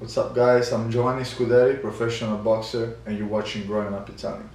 What's up, guys? I'm Giovanni Scuderi, professional boxer, and you're watching Growing Up Italian.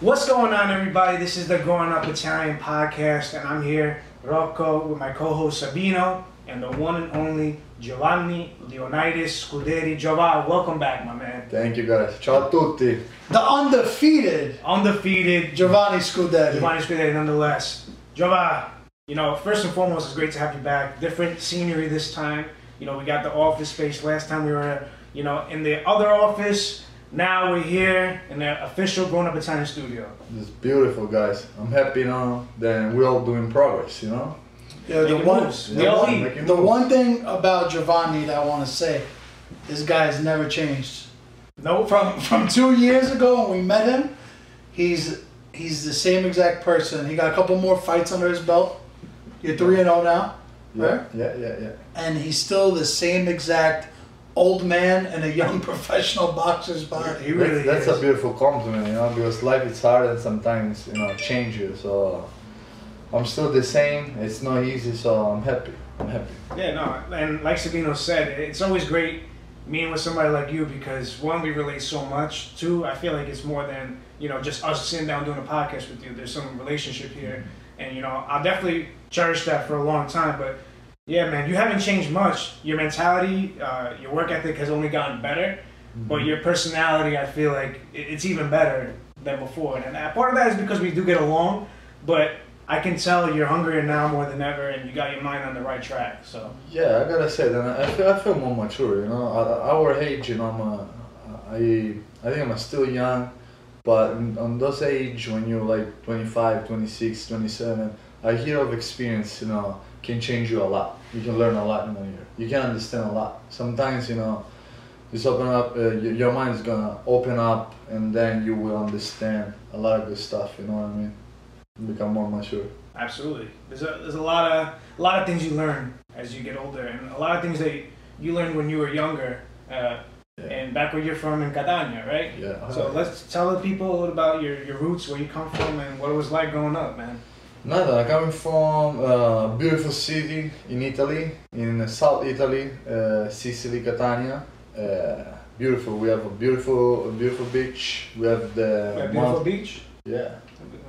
What's going on, everybody? This is the Growing Up Italian podcast, and I'm here, Rocco, with my co-host Sabino and the one and only Giovanni Leonidas Scuderi. Giovanni, welcome back, my man. Thank you, guys. Ciao a tutti. The undefeated Undefeated Giovanni Scuderi. Giovanni Scuderi, nonetheless. Giovanni, you know, first and foremost, it's great to have you back. Different scenery this time. You know, we got the office space. Last time we were, you know, in the other office. Now we're here in the official Grown Up Italian studio. It's beautiful, guys. I'm happy now that we're all doing progress, you know? Yeah, the one, moves. the, We all one, the moves. one thing about Giovanni that I want to say, this guy has never changed. No, From from two years ago when we met him, he's he's the same exact person. He got a couple more fights under his belt. You're three and zero now, Yeah, right? yeah, yeah, yeah. And he's still the same exact old man and a young professional boxer's body. he really that's, that's is. a beautiful compliment, you know, because life is hard and sometimes, you know, changes. So I'm still the same. It's not easy, so I'm happy. I'm happy. Yeah, no, and like Sabino said, it's always great meeting with somebody like you because one, we relate so much. Two, I feel like it's more than you know just us sitting down doing a podcast with you. There's some relationship here, mm-hmm. and you know I'll definitely cherish that for a long time. But yeah, man, you haven't changed much. Your mentality, uh, your work ethic has only gotten better, but your personality, I feel like it's even better than before. And uh, part of that is because we do get along, but I can tell you're hungrier now more than ever, and you got your mind on the right track. So. Yeah, I gotta say that I feel, I feel more mature. You know, at our age, you know, I'm a, I I think I'm still young, but on those age when you're like 25, 26, 27, a year of experience, you know, can change you a lot. You can learn a lot in one year. You can understand a lot. Sometimes, you know, just open up. Uh, your, mind is gonna open up, and then you will understand a lot of good stuff. You know what I mean? Become more mature. Absolutely. There's a there's a lot of a lot of things you learn as you get older, and a lot of things that you learned when you were younger, uh, Yeah. and back where you're from in Catania, right? Yeah. So let's tell the people a little about your, your roots, where you come from, and what it was like growing up, man. Nada, coming from a beautiful city in Italy, in South Italy, uh, Sicily, Catania. Uh, beautiful. We have a beautiful, a beautiful beach. We have the A beautiful mount- beach. Yeah,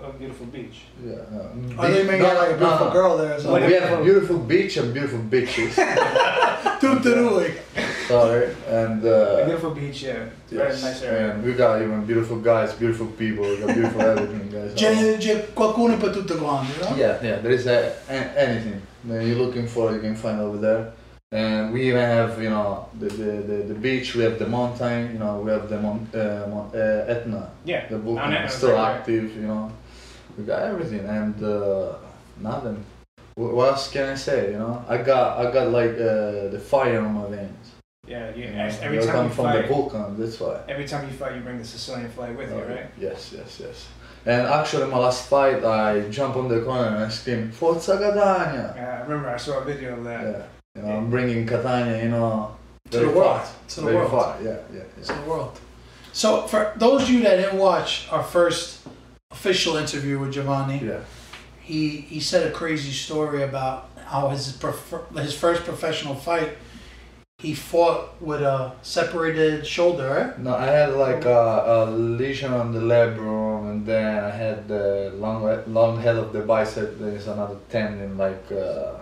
A beautiful beach. yeah. Uh, I think beach- maybe no, like a beautiful no. girl there. So No, we have a beautiful beach and beautiful beaches. Tutarui. Sorry, and A uh, beautiful beach, yeah. Very yes, nice area. and we got even beautiful guys, beautiful people, we got beautiful everything, guys. C'è, c'è qualcuno per tutte quante, no? Yeah, yeah, there is a, a, anything that you're looking for, you can find over there. And we even have, you know, the, the, the, the beach, we have the mountain, you know, we have the mon, uh, mon, uh, Etna, Yeah. the Mount volcano, Etna's still right there. active, you know. We got everything, and uh, nothing. What else can I say, you know? I got, I got like uh, the fire on my veins. Yeah. You, you know? every I time come you from fight, the volcan, that's why. every time you fight, you bring the Sicilian flag with you, Oh, right? Yes, yes, yes. And actually, my last fight, I jump on the corner and I scream, Forza Catania! Yeah, I remember I saw a video of that. Yeah, you know, I'm bringing Catania, you know, To very the world. far. To the very world. far. Yeah, yeah, to the world. So, for those of you that didn't watch our first official interview with Giovanni, yeah. Yeah. he he said a crazy story about how his prefer, his first professional fight, he fought with a separated shoulder? No, I had like a, a lesion on the labrum, and then I had the long long head of the bicep. There is another tendon like uh,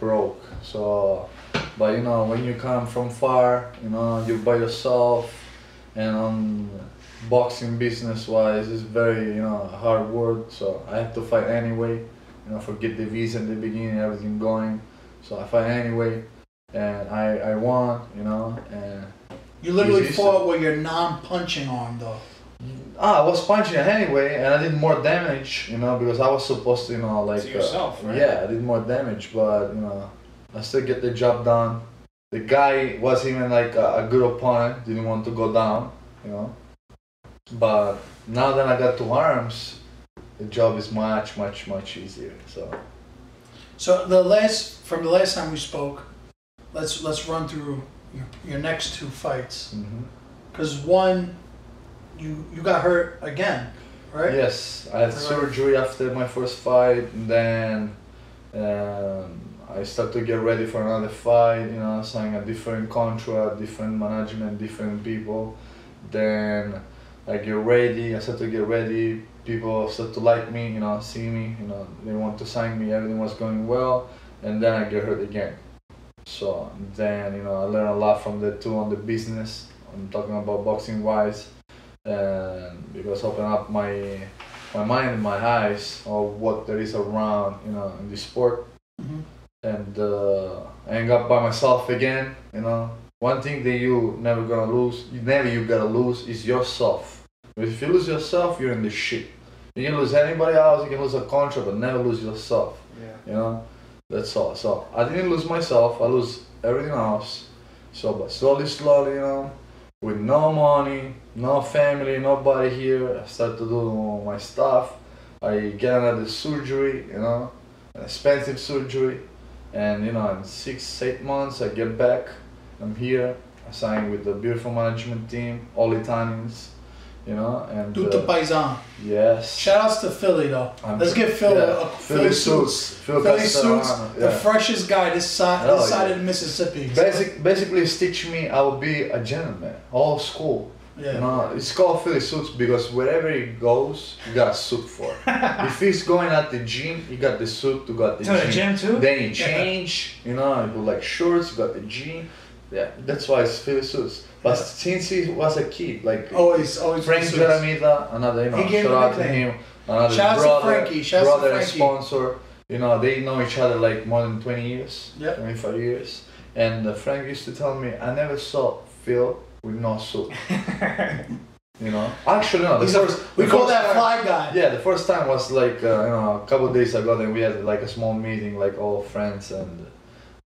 broke. So, but you know, when you come from far, you know, you're by yourself, and on boxing business wise, it's very you know hard work. So I had to fight anyway. You know, forget the visa in the beginning, everything going. So I fight anyway, and I I won. You know, and You literally fought with your non-punching arm, though. Ah, I was punching it anyway, and I did more damage, you know, because I was supposed to, you know, like. To yourself, uh, right? Yeah, I did more damage, but, you know, I still get the job done. The guy was even like a, a good opponent, didn't want to go down, you know. But now that I got two arms, the job is much, much, much easier, so. So the last from the last time we spoke, let's let's run through your, your next two fights. Because one, you you got hurt again. right? Yes, I had Right. surgery after my first fight, and then um, I started to get ready for another fight. You know, signing a different contract, different management, different people. Then I get ready. I started to get ready. People started to like me. You know, see me. You know, they want to sign me. Everything was going well, and then I get hurt again. So then you know, I learned a lot from the two on the business. I'm talking about boxing wise and because open up my my mind and my eyes of what there is around you know in this sport Mhm. and uh, I hang up by myself again you know one thing that you never gonna lose you never you gotta lose is yourself if you lose yourself you're in the shit you can lose anybody else you can lose a contract but never lose yourself Yeah. you know that's all so i didn't lose myself. I lose everything else. So but slowly slowly you know with no money no family nobody here i start to do my stuff. I get another surgery you know expensive surgery. And you know in six eight months i get back. I'm here. I signed with the beautiful management team all italians you know and Tutto uh, Paisan. yes Shout outs to Philly though. I'm Let's tr- get Phil yeah, a Philly, suits. Phil Philly suits, yeah. the freshest guy this side, Oh, this side yeah. of Mississippi. Basic, basically, it's teach me I will be a gentleman, all school. Yeah. You know, it's called Philly suits because wherever he goes, you got a suit for. if he's going at the gym, you got the suit to go at the To the gym. gym too? Then you change, you know, you put like shorts, you got the gym. Yeah, that's why it's Philly suits. But Yeah. since he was a kid, like Always, always Frank suits. Jaramita, another, you know, He gave shout him out to nickname. him, another Shouts to brother, Frankie, shouts to brother and Frankie. sponsor. You know, they know each other like more than 20 years, Yep. 25 years. And uh, Frank used to tell me, I never saw Phil with no suit. You know, actually, no. The He's a- we the call first that time- fly guy. Yeah, the first time was like uh, you know a couple of days ago. Then we had like a small meeting, like all friends, and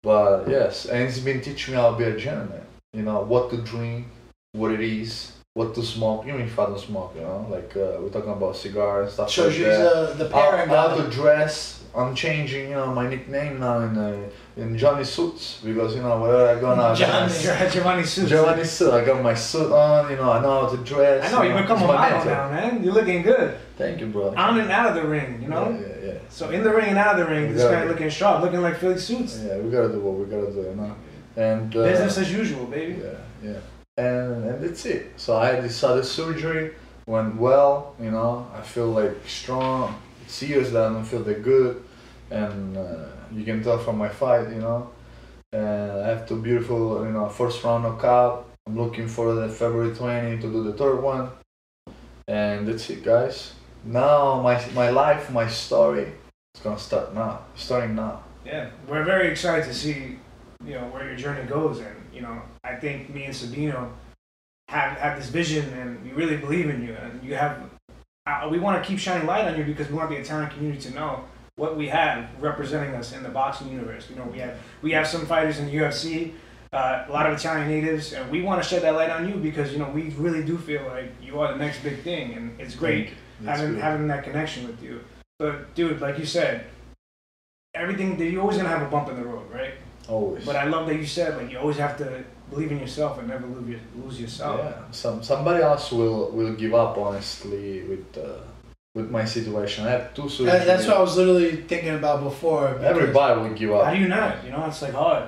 but yes, and it's been teaching me how to be a gentleman. You know what to drink, what it is, what to smoke. Even if I don't smoke, you know, like uh, we're talking about cigars and stuff Shows like you that. uh, the How, parent how guy. to dress. I'm changing, you know, my nickname now in uh, in Johnny Suits because you know wherever I go now, I got my Johnny. Giovanni suits. Giovanni suit. I got my suit on. You know, I know how to dress. I know, you know, become a model now, man. You're looking good. Thank you, bro. On and out of the ring, you know? Yeah, yeah. So in the ring and out of the ring, this guy looking sharp, looking like Philly suits. Yeah, we gotta do what we gotta do, you know. And uh, Business as usual, baby. Yeah, yeah. And and that's it. So I had this other surgery, went well, you know. I feel like strong. It's years that I don't feel that good, and uh, you can tell from my fight, you know. And I have two beautiful, you know, first round knockout. I'm looking for the February 20 to do the third one, and that's it, guys. Now my my life, my story, it's gonna start now. Starting now. Yeah, we're very excited to see, you know, where your journey goes, and you know, I think me and Sabino have have this vision, and we really believe in you, and you have. Uh, we want to keep shining light on you because we want the Italian community to know what we have representing us in the boxing universe. You know, we have we have some fighters in the UFC, uh, a lot of Italian natives, and we want to shed that light on you because you know we really do feel like you are the next big thing, and it's great That's having good. having that connection with you. But dude, like you said, everything you're always gonna have a bump in the road, right? Always. But I love that you said like you always have to believe in yourself and never lose, your, lose yourself. Yeah, some somebody else will will give up honestly with uh, with my situation. I have two surgeries. That- that's what I was literally thinking about before. Everybody will give up. How do you not? You know, it's like hard.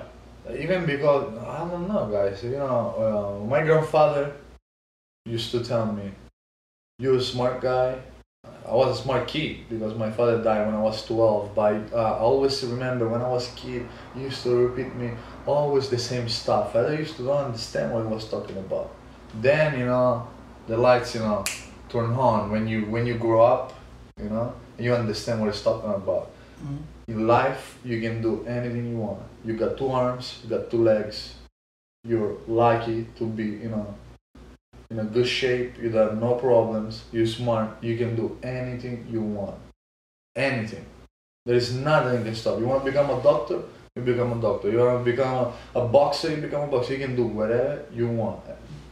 even because I don't know, guys. You know, uh, my grandfather used to tell me, "You're a smart guy." I was a smart kid because my father died when I was 12. But uh, I always remember when I was a kid, he used to repeat me always the same stuff. I used to don't understand what he was talking about. Then you know, the lights you know turn on when you when you grow up. You know, you understand what he's talking about. Mhm. In life, you can do anything you want. You got two arms, you got two legs. You're lucky to be, you know, in a good shape. You have no problems. You're smart. You can do anything you want. Anything. There is nothing that can stop. You want to become a doctor? You become a doctor. You want to become a, a boxer? You become a boxer. You can do whatever you want.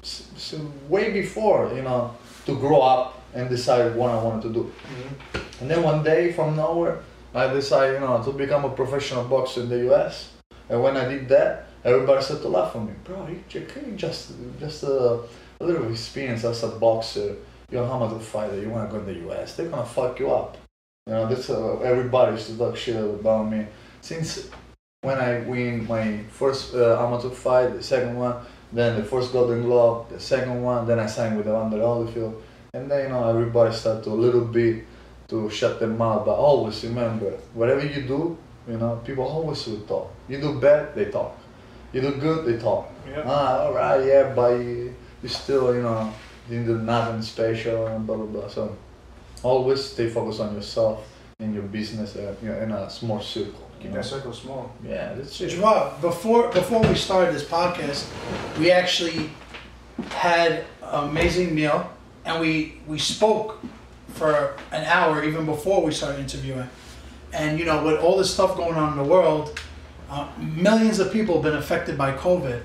S- So way before, you know, to grow up and decide what I wanted to do. Mm-hmm. And then one day, from nowhere, I decided, you know, to become a professional boxer in the U.S. And when I did that, everybody started to laugh at me. Bro, you, you you just just a, a little experience as a boxer. you're a amateur fighter, you wanna go in the US, they're gonna fuck you up. You know, that's uh, everybody used to talk shit about me. Since when I win my first uh, amateur fight, the second one, then the first Golden Glove, the second one, then I signed with Evander Holyfield, and then you know everybody started to a little bit to shut their mouth. But always remember, whatever you do, you know, people always will talk. You do bad, they talk. You do good, they talk. Yeah. Ah, all right, yeah, but you, you still, you know, you didn't do nothing special and blah blah blah. So always stay focused on yourself and your business uh, you know, in a small circle. You Keep know? that circle small. Yeah, that's So it. Joao, before before we started this podcast, we actually had an amazing meal, and we we spoke for an hour even before we started interviewing. And you know, with all this stuff going on in the world, uh, millions of people have been affected by COVID,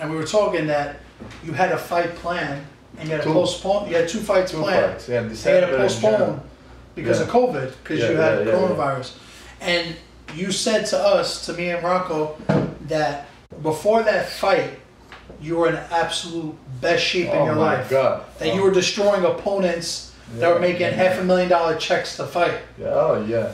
and we were talking that you had a fight plan and you had to postpone. You had two fights Two planned. fights. Yeah, They had December to and postpone because of COVID, because Yeah, you had yeah, yeah, yeah. coronavirus. And you said to us, to me and Rocco, that before that fight, you were in absolute best shape in Oh your my life. God. That oh. you were destroying opponents that were Yeah. making half a million dollar checks to fight. Yeah, oh yeah.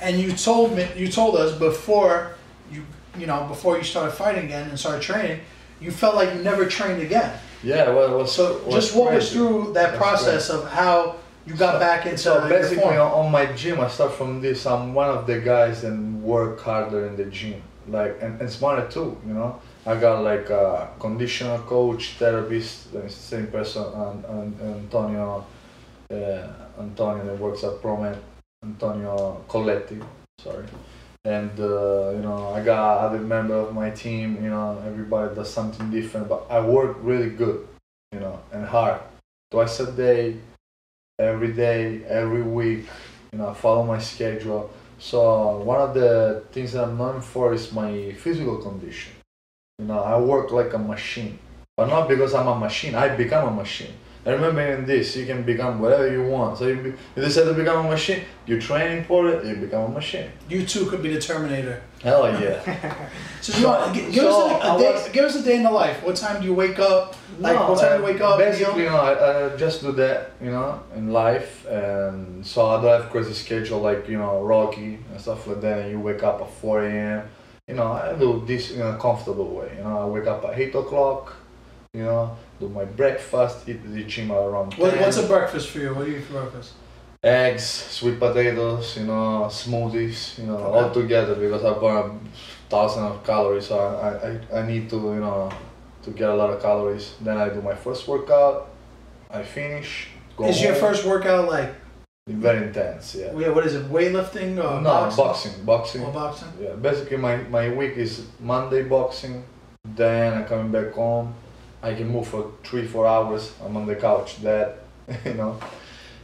And you told me, you told us before you, you know, before you started fighting again and started training, you felt like you never trained again. Yeah, well, was So just walk us through that process of how you got So- back into So basically, form. on, on my gym, I start from this. I'm one of the guys that work harder in the gym, like and, and smarter too. You know, I got like a conditional coach, therapist, the same person, and, and, Antonio, uh, Antonio that works at Promet, Antonio Colletti, sorry. And uh, you know, I got other member of my team. You know, everybody does something different, but I work really good, you know, and hard, twice a day every day, every week. You know, I follow my schedule. So one of the things that I'm known for is my physical condition. You know, I work like a machine, but not because I'm a machine. I become a machine. I remember in this, you can become whatever you want. So you, you decide to become a machine, you're training for it, you become a machine. You too could be the Terminator. Hell yeah. So, gi- give, so us a, a day, was- give us a day in the life. What time do you wake up? Like, what time do you uh, wake up? Basically, you know, I, I just do that, you know, in life, and so I don't have crazy schedule like you know Rocky and stuff like that. And you wake up at 4 a.m. You know, I do this in a comfortable way. You know, I wake up at 8 o'clock. You know, do my breakfast, eat the gym around What, 10. what's a breakfast for you? What do you eat for breakfast? eggs, sweet potatoes, you know, smoothies, you know, Okay. all together because I burn thousand of calories. So I, I, I need to, you know, to get a lot of calories. Then I do my first workout. I finish. Go Is your first workout like, very intense? Yeah. yeah, what is it, weightlifting or no, boxing? boxing, boxing. Or boxing? Yeah, basically my, my week is Monday boxing, then I'm coming back home. I can move for three, four hours. I'm on the couch, dead, you know.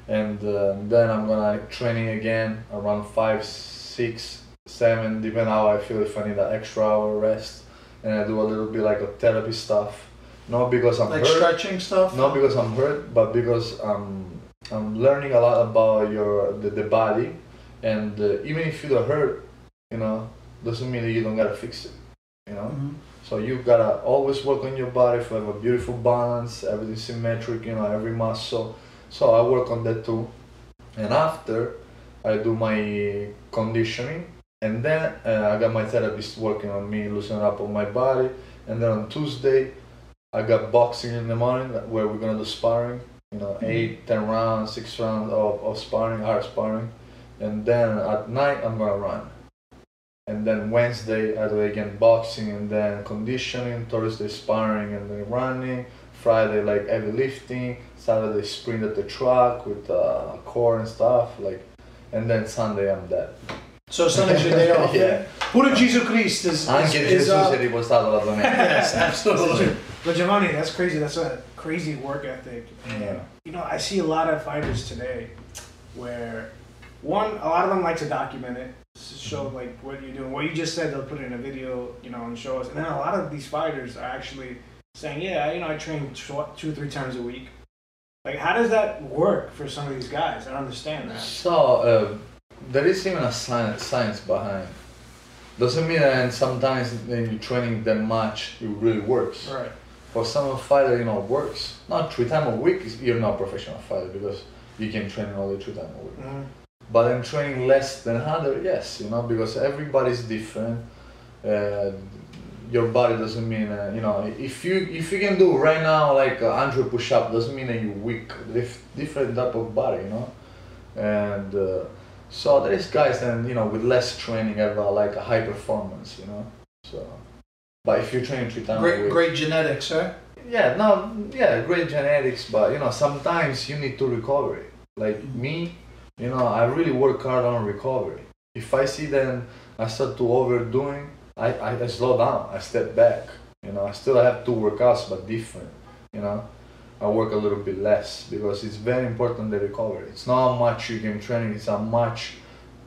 And uh, then I'm gonna training again around five, six, seven, depending how I feel if I need an extra hour rest. And I do a little bit like a therapy stuff. Not because I'm Like hurt, stretching stuff? not because I'm hurt, but because I'm I'm learning a lot about your the, the body, and uh, even if you don't hurt, you know, doesn't mean that you don't gotta fix it, you know. Mhm. So you gotta always work on your body for have a beautiful balance, everything symmetric, you know, every muscle. So I work on that too, and after I do my conditioning, and then uh, I got my therapist working on me, loosening up on my body, and then on Tuesday I got boxing in the morning where we're gonna do sparring. You know, eight, ten rounds, six rounds of, of sparring, hard sparring, and then at night I'm gonna run. And then Wednesday I do again boxing and then conditioning, Thursday sparring and then running, Friday like heavy lifting, Saturday sprint at the track with uh, core and stuff like, and then Sunday I'm dead. So Sunday's your day off? Yeah. Pure Gesù Cristo is, Anche is, Gesù uh, si è ripostato la domenica. Yes, absolutely. But Giovanni, that's crazy. That's a crazy work ethic. Yeah. You know, I see a lot of fighters today where one, a lot of them like to document it, show like what you're doing. What you just said, they'll put it in a video, you know, and show us. And then a lot of these fighters are actually saying, "Yeah, you know, I train tw- two, three times a week." Like, how does that work for some of these guys? I don't understand that. So uh, there is even a science, science behind. Doesn't mean that sometimes when you're training that much, it really works. Right. for some fighter, you know, it works. Not three times a week, you're not a professional fighter because you can train only three times a week. Mhm. But I'm training less than other, yes, you know, because everybody's different. Uh, your body doesn't mean, uh, you know, if you if you can do right now like uh, 100 push-up doesn't mean that you're weak. Dif- different type of body, you know, and uh, so there is guys then you know with less training have uh, like a high performance, you know. So, but if you're training three times a Great, week, great genetics, right? yeah, no, yeah, great genetics, but you know, sometimes you need to recover. it. Like me, you know, I really work hard on recovery. If I see then I start to overdoing, I, I, I slow down, I step back. You know, I still have two workouts, but different. You know, I work a little bit less because it's very important the recovery. It's not how much you can train, it's how much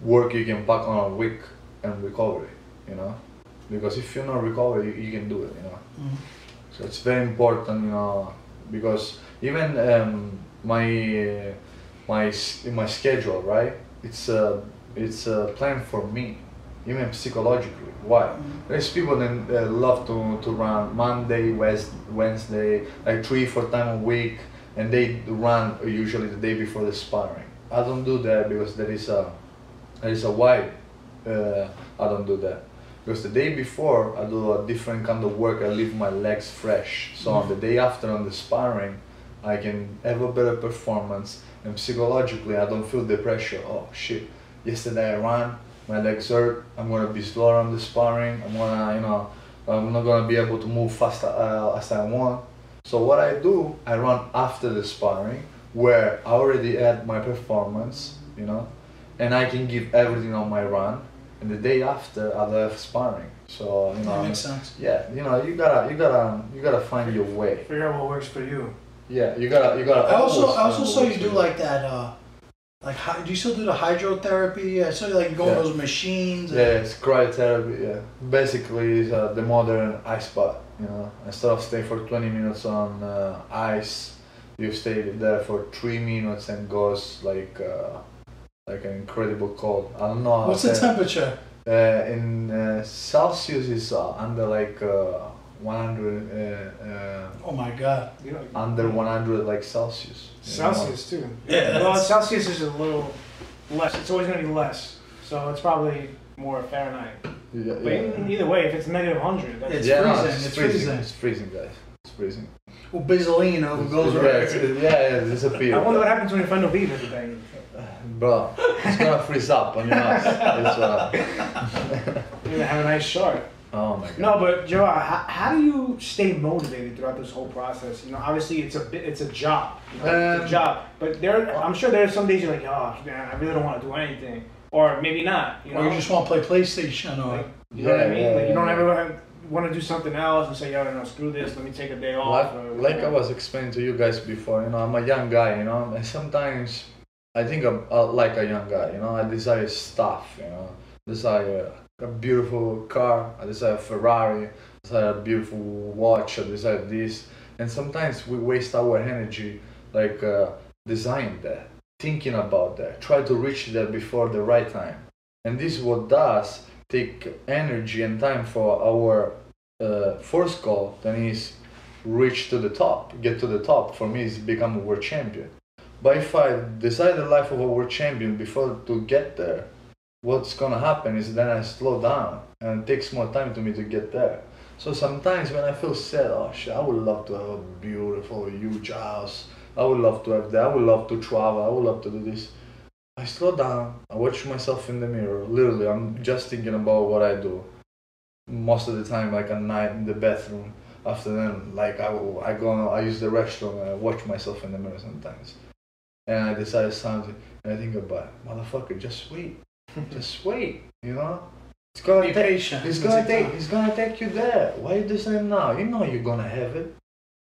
work you can pack on a week and recovery. You know, because if you're not recovery, you, you can do it. You know. Mhm. So it's very important, you know, because even um, my uh, my s- my schedule, right? It's a it's a plan for me, even psychologically. Why? There's people that uh, love to, to run Monday, Wednesday, like three, four times a week, and they run usually the day before the sparring. I don't do that because there is a there is a why uh, I don't do that. Because the day before I do a different kind of work, I leave my legs fresh. So on the day after on the sparring, I can have a better performance and psychologically I don't feel the pressure. Oh shit, yesterday I ran, my legs hurt, I'm gonna be slower on the sparring, I'm gonna, you know, I'm not gonna be able to move fast uh, as I want. So what I do, I run after the sparring where I already had my performance, you know, and I can give everything on my run. And the day after, I'll have sparring. So you know, That makes sense. yeah, you know, you gotta, you gotta, you gotta find your way. Figure out what works for you. Yeah, you gotta, you gotta. I also, I also saw you do like that. Uh, like, do you still do the hydrotherapy? I saw you like go on Yeah. those machines. and- Yeah, it's cryotherapy. Yeah, basically, it's uh, the modern ice bath. You know, instead of staying for 20 minutes on uh, ice, you stay there for three minutes and goes like, uh, like an incredible cold. I don't know. how What's the temperature? Uh, in uh, Celsius is uh, under like uh, 100, uh, uh, Oh my god. You know, under 100 like Celsius. you know. Celsius too. Yeah, Well, Celsius is a little less. It's always going to be less. So it's probably more Fahrenheit. Yeah, But yeah. either way, if it's negative 100, that's It's yeah, no, freezing, it's, it's freezing. freezing. It's freezing, guys. It's freezing. Well, Bizzolino who goes yeah, right. yeah, yeah, it's disappeared. I wonder what happens when you find no beef every day. Bro, it's gonna freeze up on your ass. It's, uh, You're gonna have a nice shark. Oh my god. No, but Joe, how, how do you stay motivated throughout this whole process? You know, obviously it's a bit, it's a job. You know, it's Um, a job. But there, I'm sure there are some days you're like, oh man, I really don't want to do anything, or maybe not. You know, Or you just want to play PlayStation or. like, you know what I mean? yeah, like you don't yeah. ever want to do something else and say, yo, no, screw this. Let me take a day off. like, or, like I was explaining to you guys before, you know, I'm a young guy, you know, and sometimes I think I'm uh, like a young guy, you know, I desire stuff, you know, desire a beautiful car, I desire a Ferrari, I desire a beautiful watch, I desire this, and sometimes we waste our energy like uh, designing that, thinking about that, try to reach that before the right time, and this is what does take energy and time for our uh, first goal, then is reach to the top, get to the top. For me, is become a world champion. But if I decide the life of a world champion before to get there, what's gonna happen is then I slow down and it takes more time to me to get there. So sometimes when I feel sad, oh shit, I would love to have a beautiful, huge house. I would love to have that. I would love to travel. I would love to do this. I slow down. I watch myself in the mirror. Literally, I'm just thinking about what I do. Most of the time, like at night in the bathroom. After then, like I, I go, I use the restroom and I watch myself in the mirror sometimes. And I decide something, and I think about, motherfucker, just wait, just wait. You know, it's gonna Be take. patient. It's gonna take. It's gonna take you there. Why you decide now? You know you're gonna have it.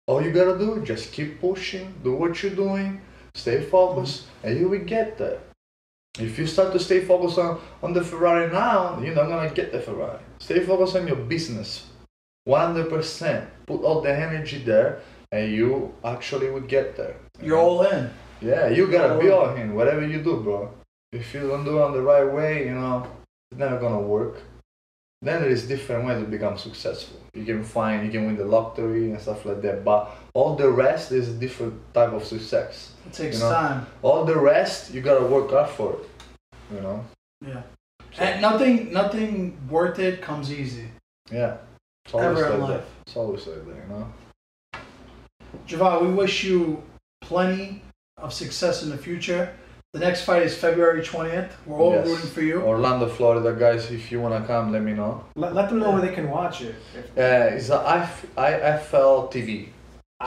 All you gotta do, just keep pushing, do what you're doing, stay focused, and you will get there. If you start to stay focused on, on the Ferrari now, you're not gonna get the Ferrari. Stay focused on your business. 100%. Put all the energy there, and you actually will get there. You're all in. Yeah, you gotta be all in, whatever you do, bro. If you don't do it on the right way, you know, it's never gonna work. then there is different ways to become successful. You can find, you can win the lottery and stuff like that. But all the rest is a different type of success. It takes You know? time. All the rest, you gotta work hard for it. You know. Yeah. And nothing, nothing worth it comes easy. Yeah. It's always Ever in like that. life. It's always like that. You know. Javad, we wish you plenty of success in the future. The next fight is February 20th. We're all Yes. rooting for you. Orlando, Florida, guys. If you wanna come, let me know. Let, let them know where they can watch it. If, Uh, it's a IF, IFL TV.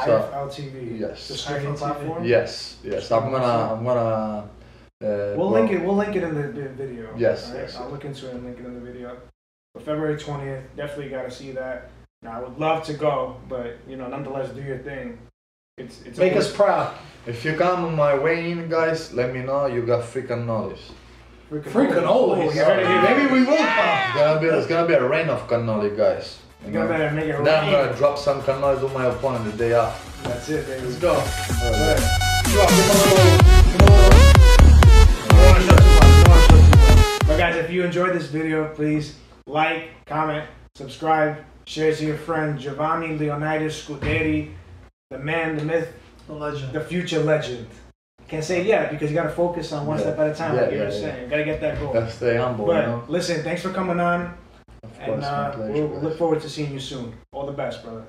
So- IFL TV. Yes. The streaming platform. Yes, yes. I'm gonna, I'm gonna. Uh, We'll well, link it. We'll link it in the, the video. Yes, alright? yes. I'll look into it and link it in the video. But February twentieth, definitely got to see that. Now, I would love to go, but you know, nonetheless, do your thing. It's it's Make us proud. If you come on my way in, guys, let me know. You got freaking knowledge. freaking, Freaking always. you heard it. Maybe we will come. It's gonna be, it's gonna be a rain of cannoli, guys. You You gotta know? better make it Then I'm gonna drop some cannoli on my opponent the day after. That's it, baby. Let's go. Alright. Javad, give him a little, give him a little. Don't wanna show too much, don't wanna show too much. But guys, if you enjoyed this video, please like, comment, subscribe, share it to your friend Giovanni Leonidas Scuderi, the man, the myth, The legend. the future legend. Can't say it yet because you gotta focus on one Yeah. step at a time, Yeah, like you yeah, were yeah. saying. Gotta get that goal. Gotta stay humble, you But know. listen, thanks for coming on, Of course, and my uh, pleasure. we'll look forward to seeing you soon. All the best, brother.